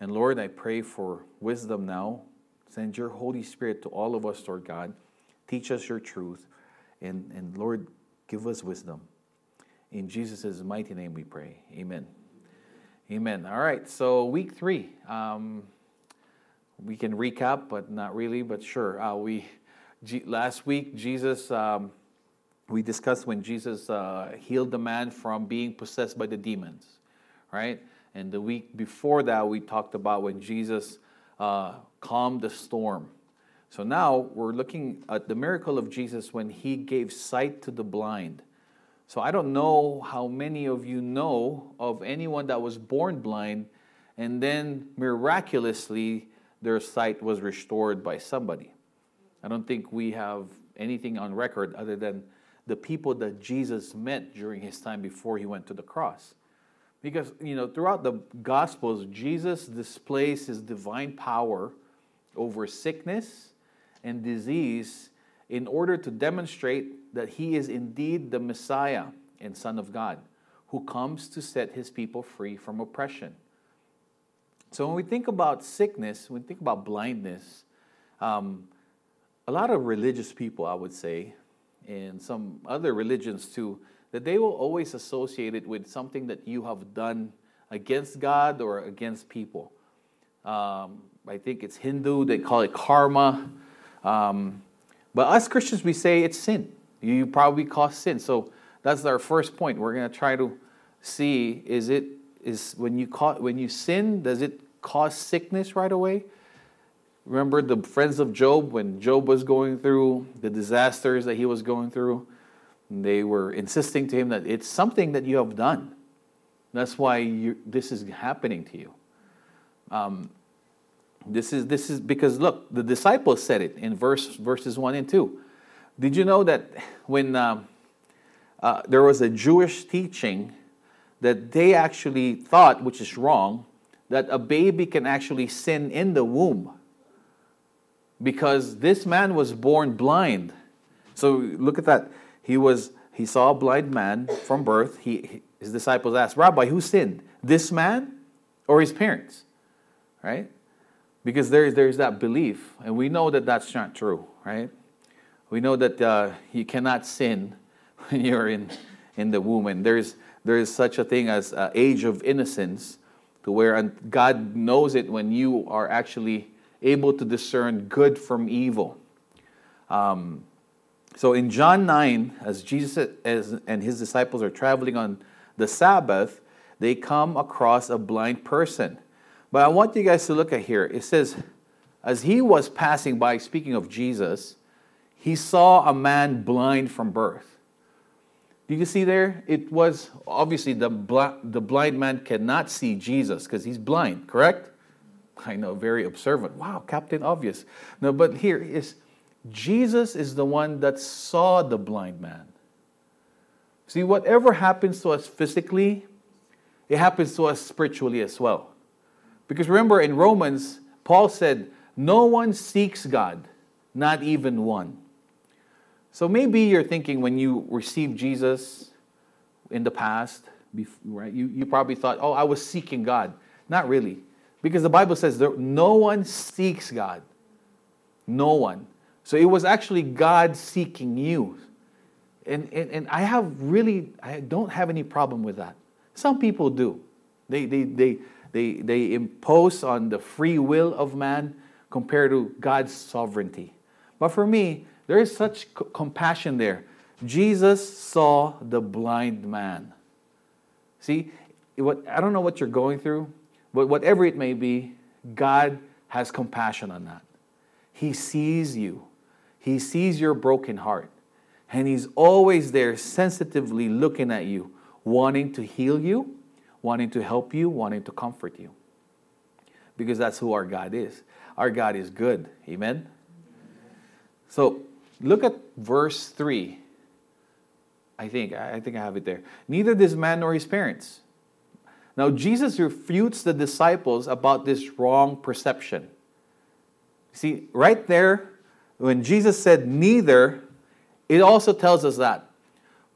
And Lord, I pray for wisdom now. Send your Holy Spirit to all of us, Lord God. Teach us your truth. And, and Lord, give us wisdom. In Jesus' mighty name we pray. Amen. Amen. All right, so week three. Um, we can recap, but not really, but sure. Uh, we G- Last week, Jesus, um, we discussed when Jesus uh, healed the man from being possessed by the demons, right? And the week before that, we talked about when Jesus uh, calmed the storm. So now we're looking at the miracle of Jesus when he gave sight to the blind. So I don't know how many of you know of anyone that was born blind and then miraculously their sight was restored by somebody. I don't think we have anything on record other than the people that Jesus met during his time before he went to the cross. Because, you know, throughout the Gospels, Jesus displays his divine power over sickness and disease in order to demonstrate that he is indeed the Messiah and Son of God who comes to set his people free from oppression. So when we think about sickness, when we think about blindness, um, a lot of religious people, I would say, and some other religions too, that they will always associate it with something that you have done against God or against people. Um, I think it's Hindu, they call it karma. Um, but us Christians, we say it's sin. You probably caused sin. So that's our first point. We're going to try to see is it is when you call, when you sin, does it cause sickness right away? Remember the friends of Job when Job was going through the disasters that he was going through? They were insisting to him that it's something that you have done. That's why you, this is happening to you. Um, this is this is because look, the disciples said it in verse verses one and two. Did you know that when um, uh, there was a Jewish teaching that they actually thought, which is wrong, that a baby can actually sin in the womb because this man was born blind. So look at that. He was he saw a blind man from birth. He, his disciples asked, "Rabbi, who sinned? This man or his parents?" Right? Because there's there's that belief, and we know that that's not true, right? We know that uh, you cannot sin when you're in in the womb, and there's there is such a thing as uh, age of innocence, to where God knows it when you are actually able to discern good from evil. Um, so in John 9, as Jesus and his disciples are traveling on the Sabbath, they come across a blind person. But I want you guys to look at here. It says, as he was passing by, speaking of Jesus, he saw a man blind from birth. Do you see there? It was obviously the, bl- the blind man cannot see Jesus because he's blind, correct? I know, very observant. Wow, Captain Obvious. No, but here is Jesus is the one that saw the blind man. See, whatever happens to us physically, it happens to us spiritually as well. Because remember in Romans, Paul said, No one seeks God, not even one. So maybe you're thinking when you received Jesus in the past, right, you, you probably thought, Oh, I was seeking God. Not really. Because the Bible says no one seeks God. No one. So it was actually God seeking you. And, and, and I have really, I don't have any problem with that. Some people do. They, they, they, they, they impose on the free will of man compared to God's sovereignty. But for me, there is such compassion there. Jesus saw the blind man. See, what, I don't know what you're going through. But whatever it may be, God has compassion on that. He sees you, He sees your broken heart, and He's always there, sensitively looking at you, wanting to heal you, wanting to help you, wanting to comfort you. Because that's who our God is. Our God is good. Amen? So look at verse 3. I think, I think I have it there. Neither this man nor his parents now, Jesus refutes the disciples about this wrong perception. See, right there, when Jesus said neither, it also tells us that.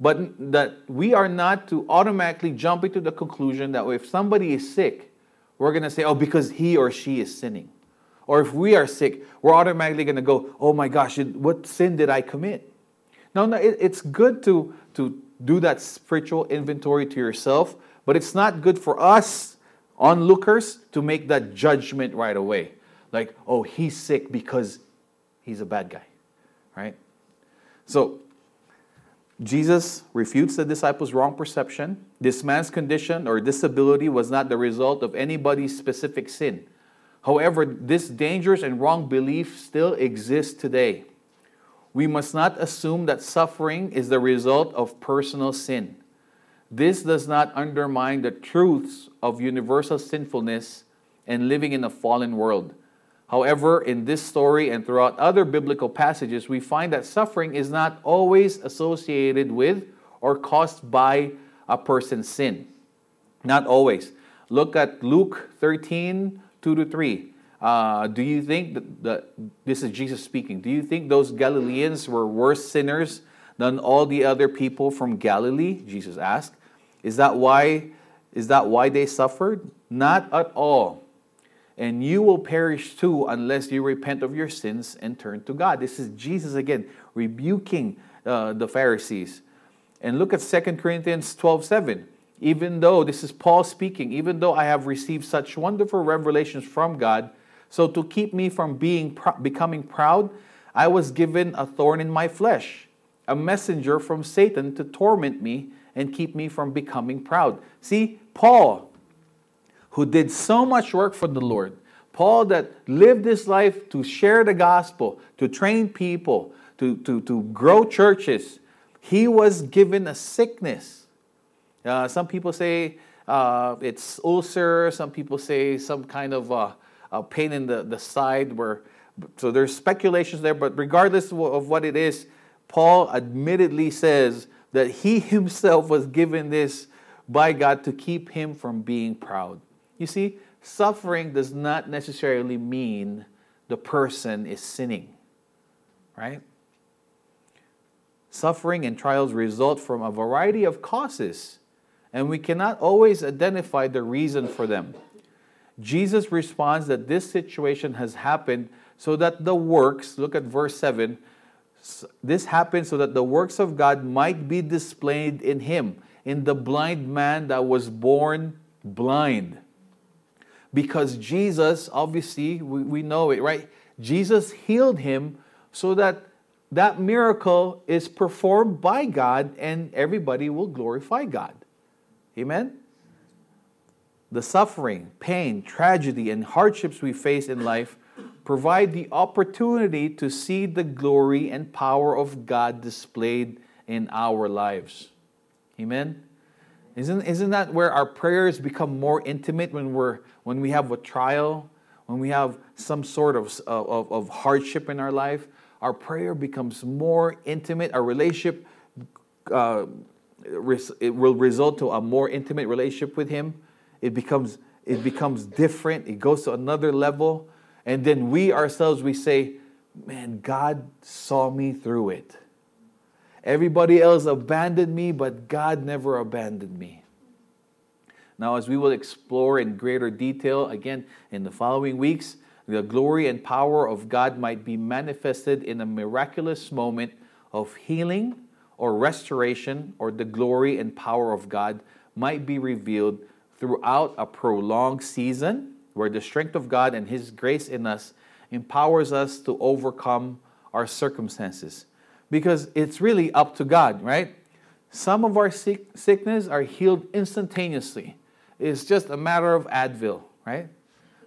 But that we are not to automatically jump into the conclusion that oh, if somebody is sick, we're going to say, oh, because he or she is sinning. Or if we are sick, we're automatically going to go, oh my gosh, what sin did I commit? No, no, it, it's good to, to do that spiritual inventory to yourself, but it's not good for us onlookers to make that judgment right away. Like, oh, he's sick because he's a bad guy, right? So, Jesus refutes the disciples' wrong perception. This man's condition or disability was not the result of anybody's specific sin. However, this dangerous and wrong belief still exists today. We must not assume that suffering is the result of personal sin. This does not undermine the truths of universal sinfulness and living in a fallen world. However, in this story and throughout other biblical passages, we find that suffering is not always associated with or caused by a person's sin. Not always. Look at Luke 13 2 to 3. Uh, do you think that, that this is Jesus speaking? Do you think those Galileans were worse sinners than all the other people from Galilee? Jesus asked. Is that why is that why they suffered? Not at all and you will perish too unless you repent of your sins and turn to God. This is Jesus again rebuking uh, the Pharisees. And look at 2 Corinthians 12 7. Even though, this is Paul speaking, even though I have received such wonderful revelations from God, so to keep me from being becoming proud, I was given a thorn in my flesh, a messenger from Satan to torment me and keep me from becoming proud. See, Paul, who did so much work for the Lord. Paul, that lived his life to share the gospel, to train people, to, to, to grow churches, he was given a sickness. Uh, some people say uh, it's ulcer, some people say some kind of uh, a pain in the, the side. Where, so there's speculations there, but regardless of what it is, Paul admittedly says that he himself was given this by God to keep him from being proud. You see, suffering does not necessarily mean the person is sinning, right? Suffering and trials result from a variety of causes, and we cannot always identify the reason for them. Jesus responds that this situation has happened so that the works, look at verse 7, this happened so that the works of God might be displayed in him, in the blind man that was born blind because Jesus, obviously, we, we know it, right? Jesus healed him so that that miracle is performed by God and everybody will glorify God. Amen? The suffering, pain, tragedy, and hardships we face in life provide the opportunity to see the glory and power of God displayed in our lives. Amen? Isn't, isn't that where our prayers become more intimate when, we're, when we have a trial, when we have some sort of, of, of hardship in our life? Our prayer becomes more intimate. Our relationship uh, it will result to a more intimate relationship with Him. It becomes, it becomes different. It goes to another level. And then we ourselves, we say, man, God saw me through it. Everybody else abandoned me, but God never abandoned me. Now, as we will explore in greater detail again in the following weeks, the glory and power of God might be manifested in a miraculous moment of healing or restoration, or the glory and power of God might be revealed throughout a prolonged season where the strength of God and His grace in us empowers us to overcome our circumstances because it's really up to God, right? Some of our sick, sickness are healed instantaneously. It's just a matter of Advil, right?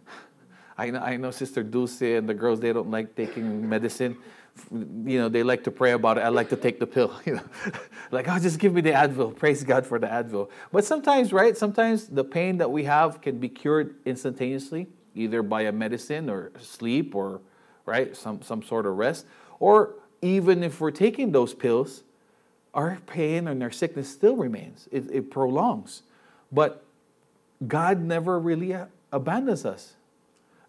I know, I know Sister Dulce and the girls, they don't like taking medicine. You know, they like to pray about it. I like to take the pill. You know, like, oh, just give me the Advil. Praise God for the Advil. But sometimes, right? Sometimes the pain that we have can be cured instantaneously, either by a medicine or sleep or, right, some, some sort of rest. Or even if we're taking those pills, our pain and our sickness still remains. It, it prolongs. But God never really abandons us.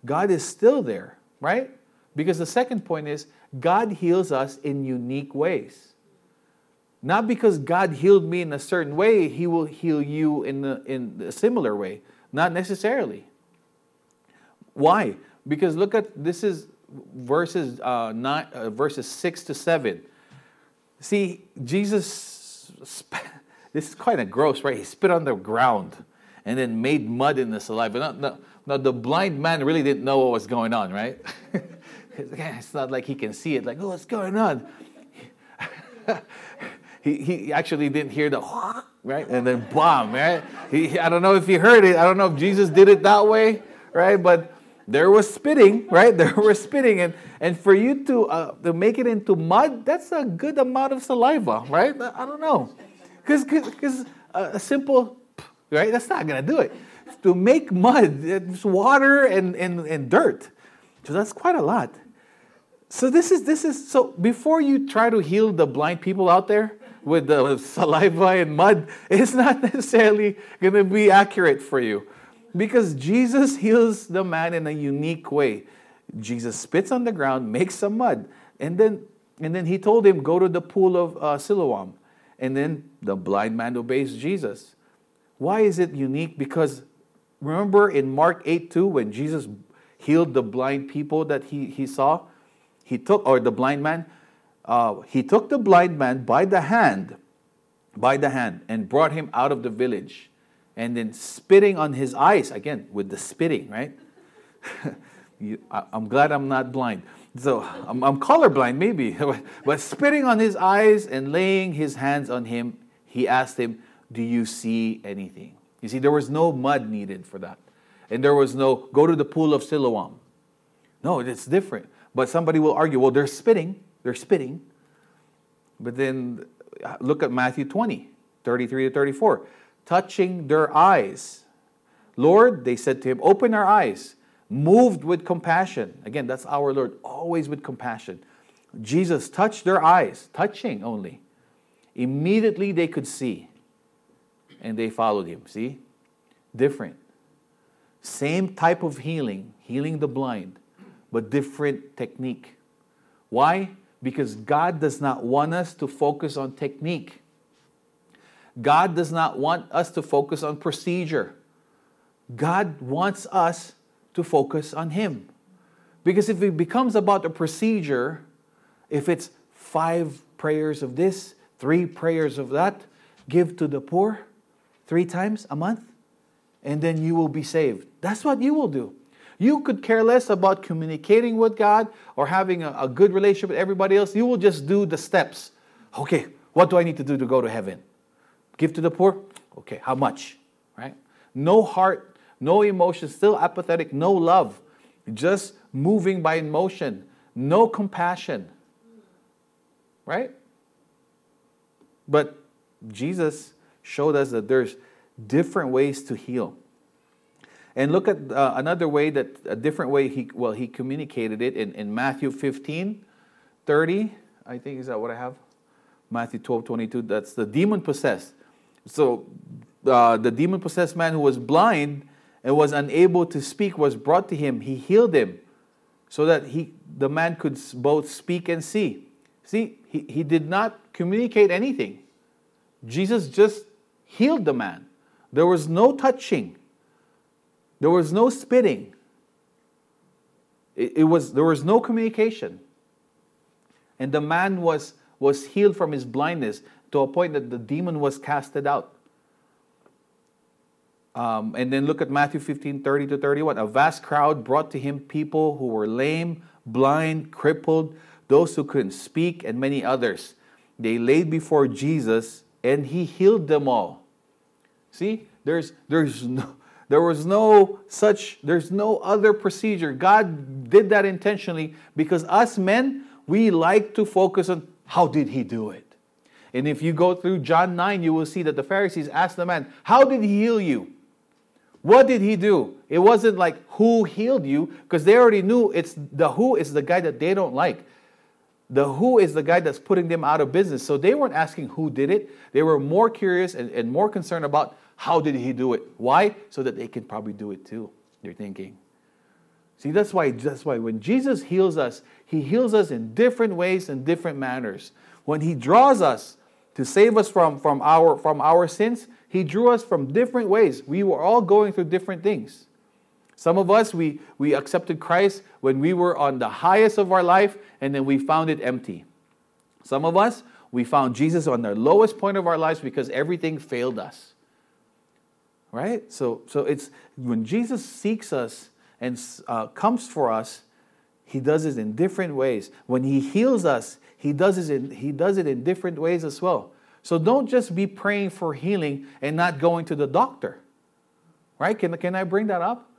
God is still there, right? Because the second point is God heals us in unique ways. Not because God healed me in a certain way, He will heal you in a, in a similar way. Not necessarily. Why? Because look at this is verses uh, nine, uh, verses six to seven. See, Jesus, this is kind of gross, right? He spit on the ground and then made mud in the saliva. Now, now, now the blind man really didn't know what was going on, right? it's not like he can see it, like, oh, what's going on? he, he actually didn't hear the right, and then bomb, right? He, I don't know if he heard it. I don't know if Jesus did it that way, right? But there was spitting, right? There was spitting, and and for you to uh, to make it into mud, that's a good amount of saliva, right? I don't know, because because a simple, right? That's not gonna do it. To make mud, it's water and, and, and dirt, so that's quite a lot. So this is this is so before you try to heal the blind people out there with the saliva and mud, it's not necessarily going to be accurate for you because Jesus heals the man in a unique way. Jesus spits on the ground, makes some mud, and then and then he told him go to the pool of uh, Siloam, and then the blind man obeys Jesus. Why is it unique? Because remember in Mark 8 2, when Jesus healed the blind people that he, he saw, he took, or the blind man, uh, he took the blind man by the hand, by the hand, and brought him out of the village and then spitting on his eyes again with the spitting, right? you, I, am glad I'm not blind. So I'm, I'm colorblind, maybe, but spitting on his eyes and laying his hands on him, he asked him, Do you see anything? You see, there was no mud needed for that. And there was no, go to the pool of Siloam. No, it's different. But somebody will argue, well, they're spitting, they're spitting. But then look at Matthew 20, 33 to 34 touching their eyes. Lord, they said to him, open our eyes, moved with compassion. Again, that's our Lord, always with compassion. Jesus touched their eyes, touching only. Immediately they could see, and they followed him. See? Different. Same type of healing, healing the blind, but different technique. Why? Because God does not want us to focus on technique. God does not want us to focus on procedure. God wants us to focus on Him. Because if it becomes about the procedure, if it's five prayers of this, three prayers of that, give to the poor three times a month, and then you will be saved. That's what you will do. You could care less about communicating with God or having a, a good relationship with everybody else. You will just do the steps. Okay, what do I need to do to go to heaven? Give to the poor? Okay, how much? Right? No heart, no emotion, still apathetic, no love, just moving by emotion, no compassion. Right? But Jesus showed us that there's different ways to heal. And look at uh, another way that a different way he well he communicated it in, in Matthew 15, 30. I think is that what I have? Matthew 12, 22. That's the demon possessed. So uh, the demon possessed man who was blind and was unable to speak was brought to him. He healed him so that he, the man could both speak and see. See, he, he did not communicate anything. Jesus just healed the man. There was no touching, there was no spitting. It, it was, there was no communication. And the man was, was healed from his blindness to a point that the demon was casted out. Um, and then look at Matthew 15 30 to 31. A vast crowd brought to him people who were lame, blind, crippled, those who couldn't speak, and many others. They laid before Jesus, and he healed them all. See, there's, there's no, there was no such, there's no other procedure. God did that intentionally because us men, we like to focus on how did he do it? And if you go through John 9, you will see that the Pharisees asked the man, How did he heal you? What did he do? It wasn't like who healed you, because they already knew it's the who is the guy that they don't like. The who is the guy that's putting them out of business. So they weren't asking who did it. They were more curious and, and more concerned about how did he do it. Why? So that they can probably do it too. They're thinking. See, that's why that's why when Jesus heals us, he heals us in different ways and different manners. When he draws us to save us from, from, our, from our sins, He drew us from different ways. We were all going through different things. Some of us, we, we accepted Christ when we were on the highest of our life and then we found it empty. Some of us, we found Jesus on the lowest point of our lives because everything failed us. Right? So, so it's when Jesus seeks us and uh, comes for us, he does it in different ways. When he heals us, he does, it in, he does it in different ways as well. So don't just be praying for healing and not going to the doctor. Right? Can, can I bring that up?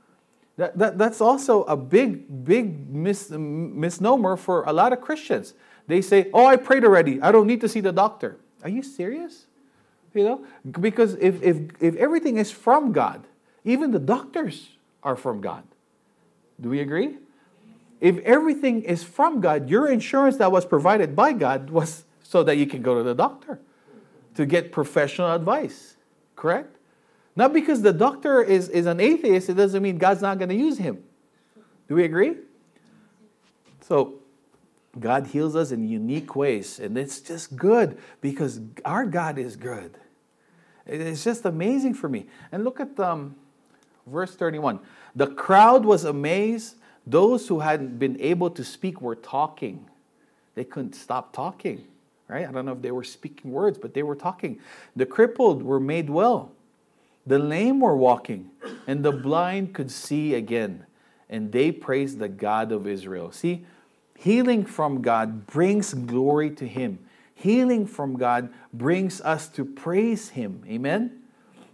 That, that, that's also a big, big mis, misnomer for a lot of Christians. They say, Oh, I prayed already. I don't need to see the doctor. Are you serious? You know, because if, if, if everything is from God, even the doctors are from God. Do we agree? If everything is from God, your insurance that was provided by God was so that you can go to the doctor to get professional advice. Correct? Not because the doctor is, is an atheist, it doesn't mean God's not going to use him. Do we agree? So, God heals us in unique ways, and it's just good because our God is good. It's just amazing for me. And look at um, verse 31. The crowd was amazed. Those who hadn't been able to speak were talking. They couldn't stop talking, right? I don't know if they were speaking words, but they were talking. The crippled were made well. The lame were walking, and the blind could see again, and they praised the God of Israel. See, healing from God brings glory to Him. Healing from God brings us to praise Him. Amen?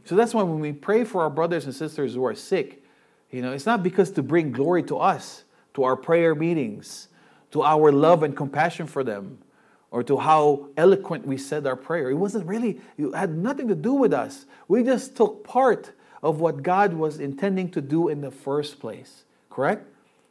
So that's why when we pray for our brothers and sisters who are sick, you know, it's not because to bring glory to us, to our prayer meetings, to our love and compassion for them, or to how eloquent we said our prayer. It wasn't really, it had nothing to do with us. We just took part of what God was intending to do in the first place. Correct?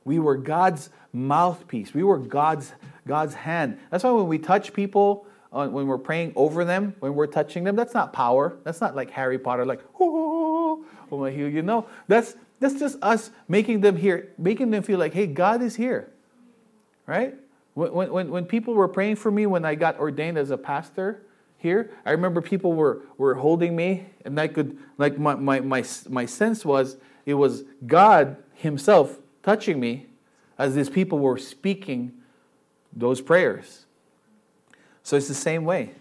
We were God's mouthpiece. We were God's God's hand. That's why when we touch people, uh, when we're praying over them, when we're touching them, that's not power. That's not like Harry Potter, like oh, oh heal you know. That's that's just us making them hear, making them feel like, hey, God is here. Right? When, when, when people were praying for me when I got ordained as a pastor here, I remember people were, were holding me, and I could, like, my, my, my, my sense was it was God Himself touching me as these people were speaking those prayers. So it's the same way.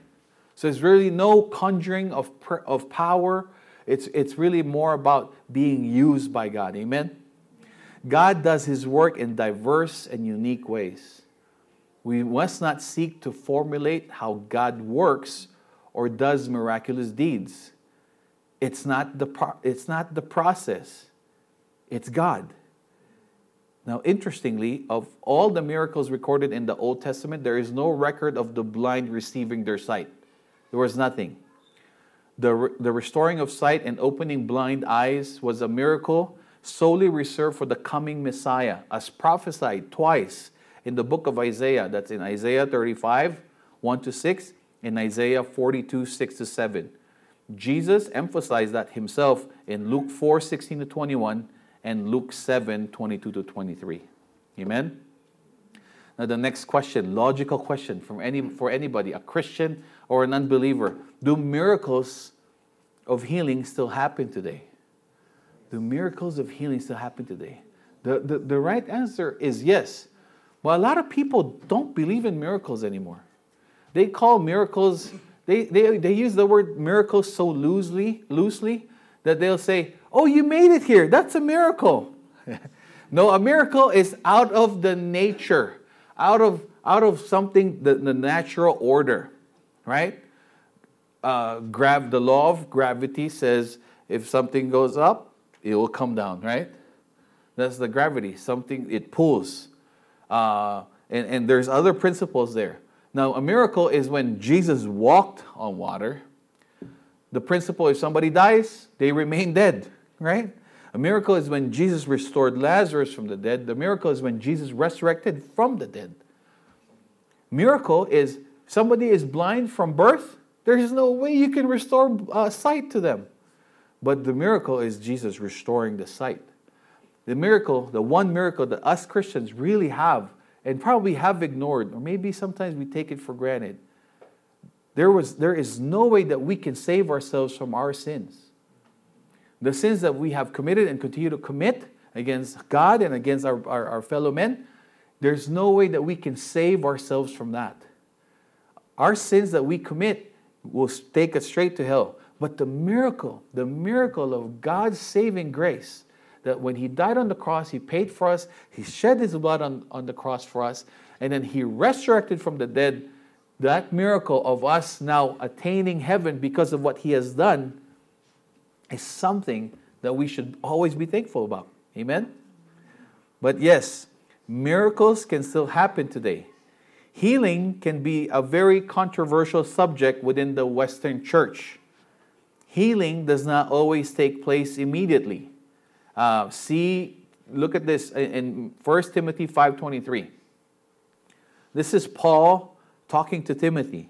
So there's really no conjuring of, of power. It's, it's really more about being used by God. Amen? God does His work in diverse and unique ways. We must not seek to formulate how God works or does miraculous deeds. It's not the, pro- it's not the process, it's God. Now, interestingly, of all the miracles recorded in the Old Testament, there is no record of the blind receiving their sight. There was nothing. The, re- the restoring of sight and opening blind eyes was a miracle solely reserved for the coming Messiah, as prophesied twice in the book of Isaiah. That's in Isaiah 35, 1 to 6, and Isaiah 42, 6 to 7. Jesus emphasized that himself in Luke 4, 16 to 21, and Luke 7, 22 to 23. Amen? Now, the next question, logical question from any, for anybody, a Christian or an unbeliever Do miracles of healing still happen today? Do miracles of healing still happen today? The, the, the right answer is yes. Well, a lot of people don't believe in miracles anymore. They call miracles, they, they, they use the word miracles so loosely, loosely that they'll say, Oh, you made it here. That's a miracle. no, a miracle is out of the nature, out of, out of something, the, the natural order, right? Uh, grab the law of gravity says if something goes up, it will come down, right? That's the gravity. Something, it pulls. Uh, and, and there's other principles there. Now, a miracle is when Jesus walked on water. The principle if somebody dies, they remain dead, right? A miracle is when Jesus restored Lazarus from the dead. The miracle is when Jesus resurrected from the dead. Miracle is somebody is blind from birth. There is no way you can restore uh, sight to them. But the miracle is Jesus restoring the sight. The miracle, the one miracle that us Christians really have and probably have ignored, or maybe sometimes we take it for granted. There, was, there is no way that we can save ourselves from our sins. The sins that we have committed and continue to commit, against God and against our, our, our fellow men, there's no way that we can save ourselves from that. Our sins that we commit will take us straight to hell. But the miracle, the miracle of God's saving grace, that when He died on the cross, He paid for us, He shed His blood on, on the cross for us, and then He resurrected from the dead. That miracle of us now attaining heaven because of what He has done is something that we should always be thankful about. Amen? But yes, miracles can still happen today. Healing can be a very controversial subject within the Western church. Healing does not always take place immediately. Uh, see, look at this in 1 Timothy 5.23. This is Paul talking to Timothy.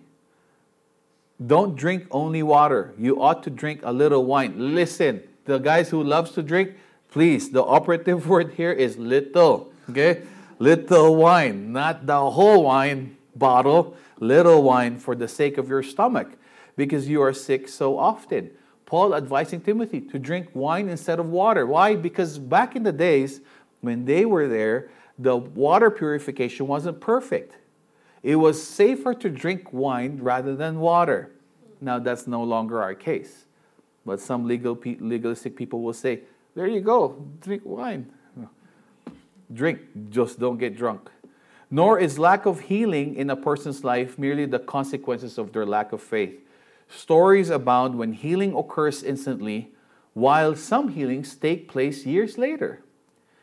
Don't drink only water. You ought to drink a little wine. Listen, the guys who loves to drink, please, the operative word here is little. Okay? Little wine, not the whole wine bottle, little wine for the sake of your stomach because you are sick so often. Paul advising Timothy to drink wine instead of water. Why? Because back in the days when they were there, the water purification wasn't perfect. It was safer to drink wine rather than water. Now, that's no longer our case. But some legal, legalistic people will say, there you go, drink wine. Drink, just don't get drunk. Nor is lack of healing in a person's life merely the consequences of their lack of faith. Stories abound when healing occurs instantly, while some healings take place years later.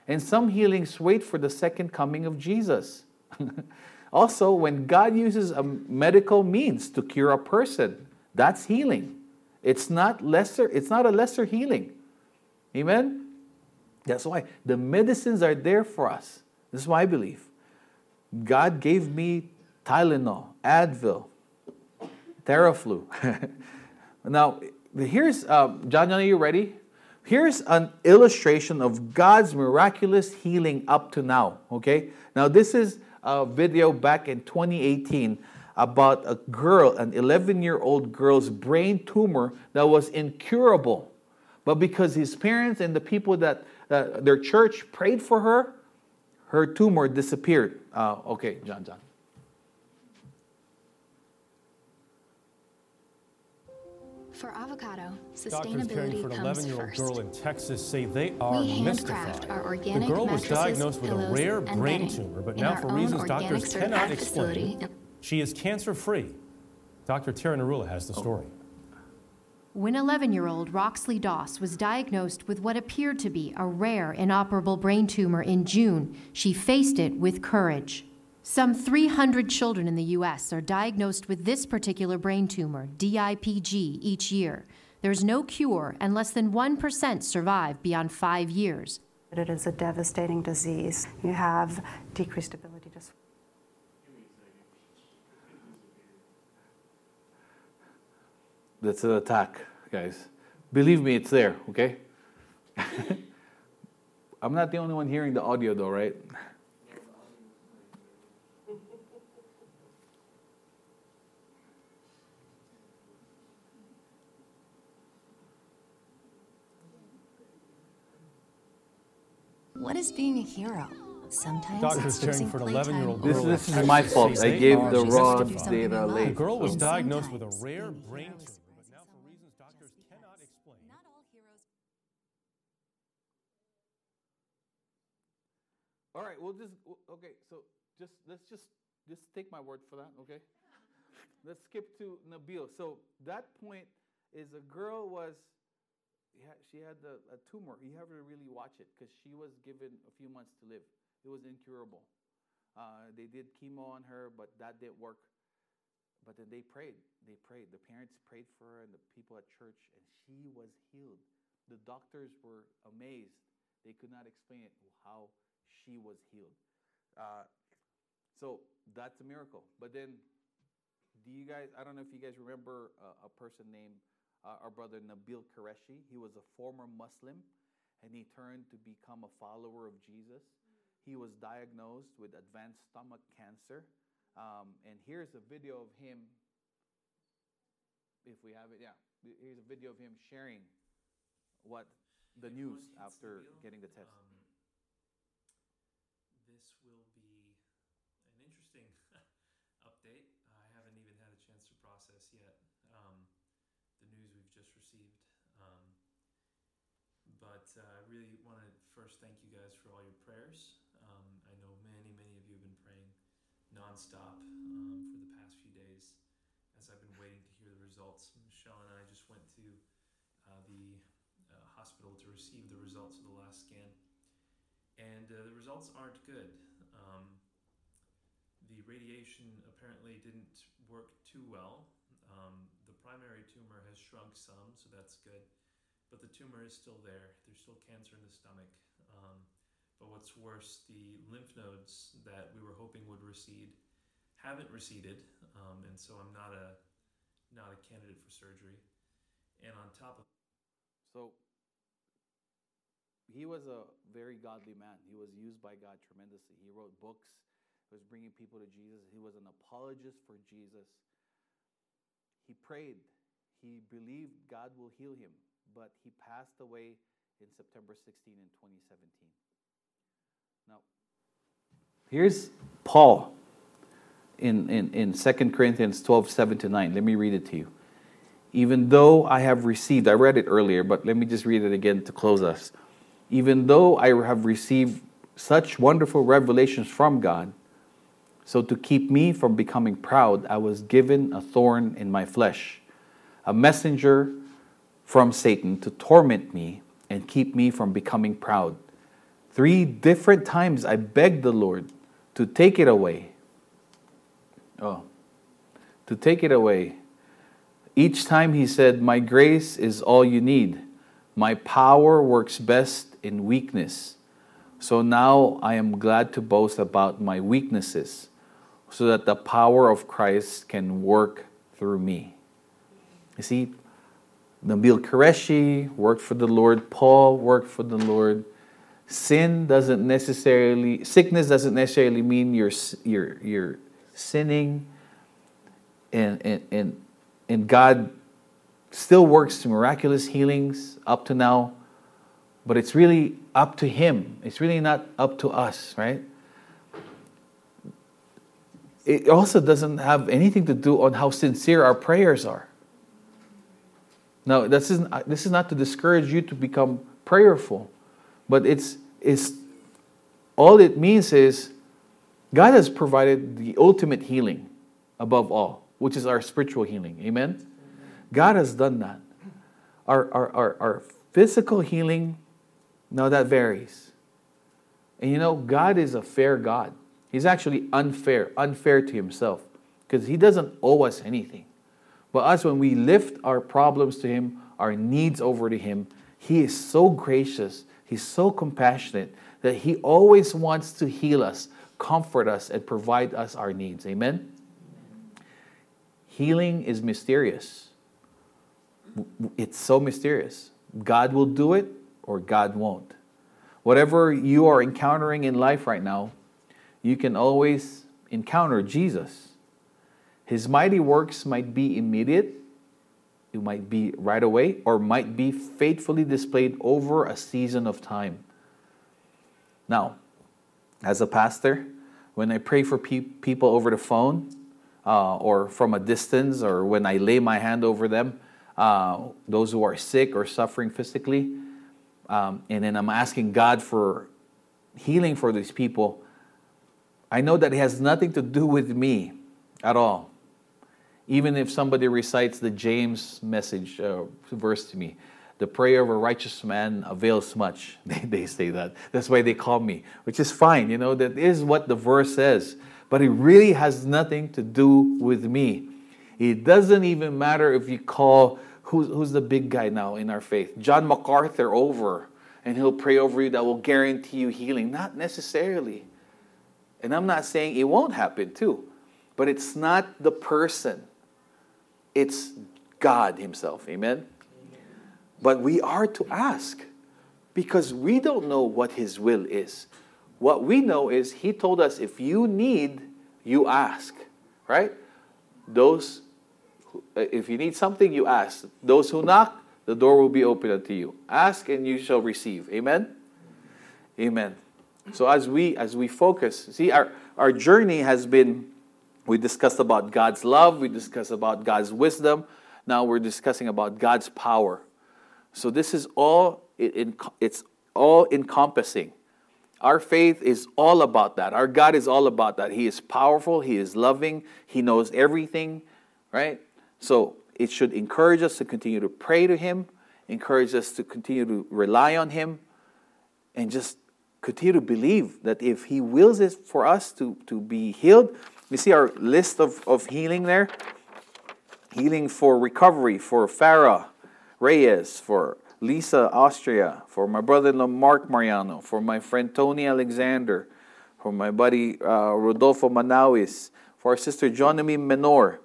And some healings wait for the second coming of Jesus. also, when God uses a medical means to cure a person, that's healing. It's not lesser, it's not a lesser healing. Amen? That's why the medicines are there for us. This is why I believe. God gave me Tylenol, Advil, Theraflu. now, here's, uh, John, are you ready? Here's an illustration of God's miraculous healing up to now, okay? Now, this is a video back in 2018 about a girl, an 11 year old girl's brain tumor that was incurable. But because his parents and the people that uh, their church prayed for her, her tumor disappeared. Uh, okay, John, John. For avocado, sustainability Doctors caring for an 11-year-old girl in Texas say they are we mystified. Our organic the girl was diagnosed with a rare brain tumor, but now for reasons doctors cannot explain, she is cancer-free. Dr. Tara Narula has the oh. When 11 year old Roxli Doss was diagnosed with what appeared to be a rare inoperable brain tumor in June, she faced it with courage. Some 300 children in the U.S. are diagnosed with this particular brain tumor, DIPG, each year. There's no cure, and less than 1% survive beyond five years. It is a devastating disease. You have decreased ability to. That's an attack, guys. Believe me, it's there, okay? I'm not the only one hearing the audio, though, right? What is being a hero? Sometimes Doctors caring for an 11-year-old girl. This, this is my fault. I gave the wrong data late. The girl was diagnosed with a rare brain tumor, All right, we'll just okay. So just let's just just take my word for that, okay? let's skip to Nabil. So that point is a girl was she had the, a tumor. You have to really watch it because she was given a few months to live. It was incurable. Uh, they did chemo on her, but that didn't work. But then they prayed. They prayed. The parents prayed for her and the people at church, and she was healed. The doctors were amazed. They could not explain it how she was healed. Uh, so that's a miracle. But then, do you guys? I don't know if you guys remember uh, a person named uh, our brother Nabil Qureshi. He was a former Muslim and he turned to become a follower of Jesus. He was diagnosed with advanced stomach cancer. Um, and here's a video of him, if we have it, yeah. Here's a video of him sharing what the news after getting the test. Um, this will be an interesting update. I haven't even had a chance to process yet um, the news we've just received. Um, but uh, I really want to first thank you guys for all your prayers. Um, I know many, many of you have been praying nonstop um, for the past few days as I've been waiting to hear the results. Michelle and I just went to uh, the uh, hospital to receive the results of the last scan and uh, the results aren't good. Um, the radiation apparently didn't work too well. Um, the primary tumor has shrunk some, so that's good, but the tumor is still there. There's still cancer in the stomach. Um, but what's worse, the lymph nodes that we were hoping would recede haven't receded, um, and so I'm not a not a candidate for surgery. And on top of so he was a very godly man. He was used by God tremendously. He wrote books, he was bringing people to Jesus. He was an apologist for Jesus. He prayed, he believed God will heal him, but he passed away in September 16 in 2017. Now, here's Paul in, in, in 2 Corinthians 12 7 to 9. Let me read it to you. Even though I have received, I read it earlier, but let me just read it again to close us even though I have received such wonderful revelations from God, so to keep me from becoming proud, I was given a thorn in my flesh, a messenger from Satan to torment me and keep me from becoming proud. Three different times I begged the Lord to take it away. Oh, to take it away. Each time he said, My grace is all you need. My power works best in weakness. So now I am glad to boast about my weaknesses so that the power of Christ can work through me. You see, Nabil Qureshi worked for the Lord, Paul worked for the Lord. Sin doesn't necessarily, sickness doesn't necessarily mean you're, you're, you're sinning. And, and, and, and God still works miraculous healings up to now but it's really up to Him. It's really not up to us, right? It also doesn't have anything to do on how sincere our prayers are. Now, this is, this is not to discourage you to become prayerful, but it's, it's all it means is God has provided the ultimate healing above all, which is our spiritual healing. Amen? God has done that. Our, our, our, our physical healing no, that varies. And you know, God is a fair God. He's actually unfair, unfair to himself, because he doesn't owe us anything. But us, when we lift our problems to him, our needs over to him, he is so gracious, he's so compassionate that he always wants to heal us, comfort us, and provide us our needs. Amen? Healing is mysterious. It's so mysterious. God will do it, or God won't. Whatever you are encountering in life right now, you can always encounter Jesus. His mighty works might be immediate, it might be right away, or might be faithfully displayed over a season of time. Now, as a pastor, when I pray for pe- people over the phone uh, or from a distance, or when I lay my hand over them, uh, those who are sick or suffering physically, um, and then I'm asking God for healing for these people, I know that it has nothing to do with me at all. Even if somebody recites the James message uh, verse to me, the prayer of a righteous man avails much. They, they say that. That's why they call me, which is fine. You know, that is what the verse says. But it really has nothing to do with me. It doesn't even matter if you call who's, who's the big guy now in our faith? John MacArthur over, and he'll pray over you that will guarantee you healing. Not necessarily. And I'm not saying it won't happen too, but it's not the person, it's God Himself. Amen? But we are to ask because we don't know what His will is. What we know is He told us if you need, you ask, right? Those Uh, if you need something, you ask. Those who knock, the door will be open unto you. Ask and you shall receive. Amen? Amen. So as we as we focus, see our our journey has been we discussed about God's love, we discussed about God's wisdom. Now we're discussing about God's power. So this is all it, it's all encompassing. Our faith is all about that. Our God is all about that. He is powerful, He is loving, He knows everything, right? So it should encourage us to continue to pray to Him, encourage us to continue to rely on Him, and just continue to believe that if He wills it for us to, to be healed, you see our list of, of healing there? Healing for recovery for Farah Reyes, for Lisa Austria, for my brother in law Mark Mariano, for my friend Tony Alexander, for my buddy uh, Rodolfo Manawis, for our sister Johnny Menor,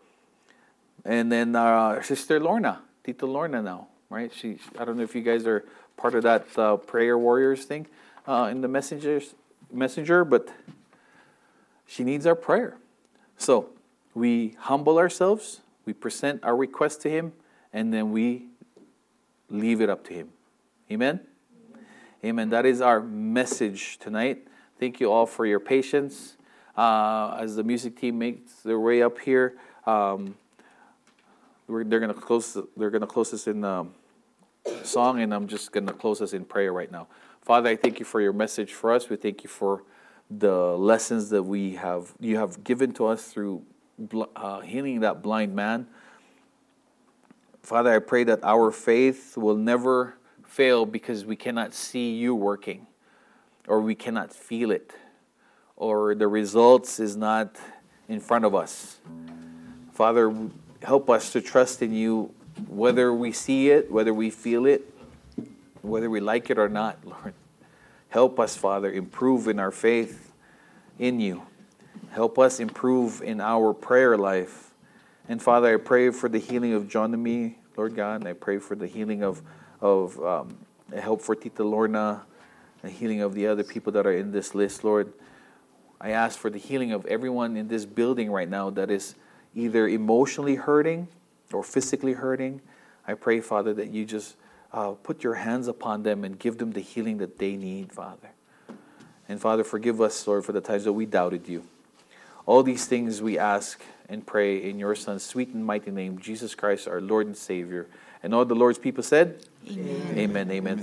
and then our sister Lorna, Tita Lorna now, right? She, I don't know if you guys are part of that uh, prayer warriors thing uh, in the messengers messenger, but she needs our prayer. So we humble ourselves, we present our request to Him, and then we leave it up to Him. Amen? Amen. That is our message tonight. Thank you all for your patience. Uh, as the music team makes their way up here, um, they're going to close. They're going to close us in um, song, and I'm just going to close us in prayer right now. Father, I thank you for your message for us. We thank you for the lessons that we have you have given to us through uh, healing that blind man. Father, I pray that our faith will never fail because we cannot see you working or we cannot feel it or the results is not in front of us. Father, help us to trust in you whether we see it, whether we feel it, whether we like it or not, Lord. Help us, Father, improve in our faith in you. Help us improve in our prayer life. And Father, I pray for the healing of John and me, Lord God, and I pray for the healing of, of um, help for Tita Lorna, the healing of the other people that are in this list, Lord. I ask for the healing of everyone in this building right now that is either emotionally hurting or physically hurting. I pray, Father, that you just uh, put your hands upon them and give them the healing that they need, Father. And Father, forgive us, Lord, for the times that we doubted you. All these things we ask and pray in your Son's sweet and mighty name, Jesus Christ, our Lord and Savior. And all the Lord's people said, Amen. Amen. amen.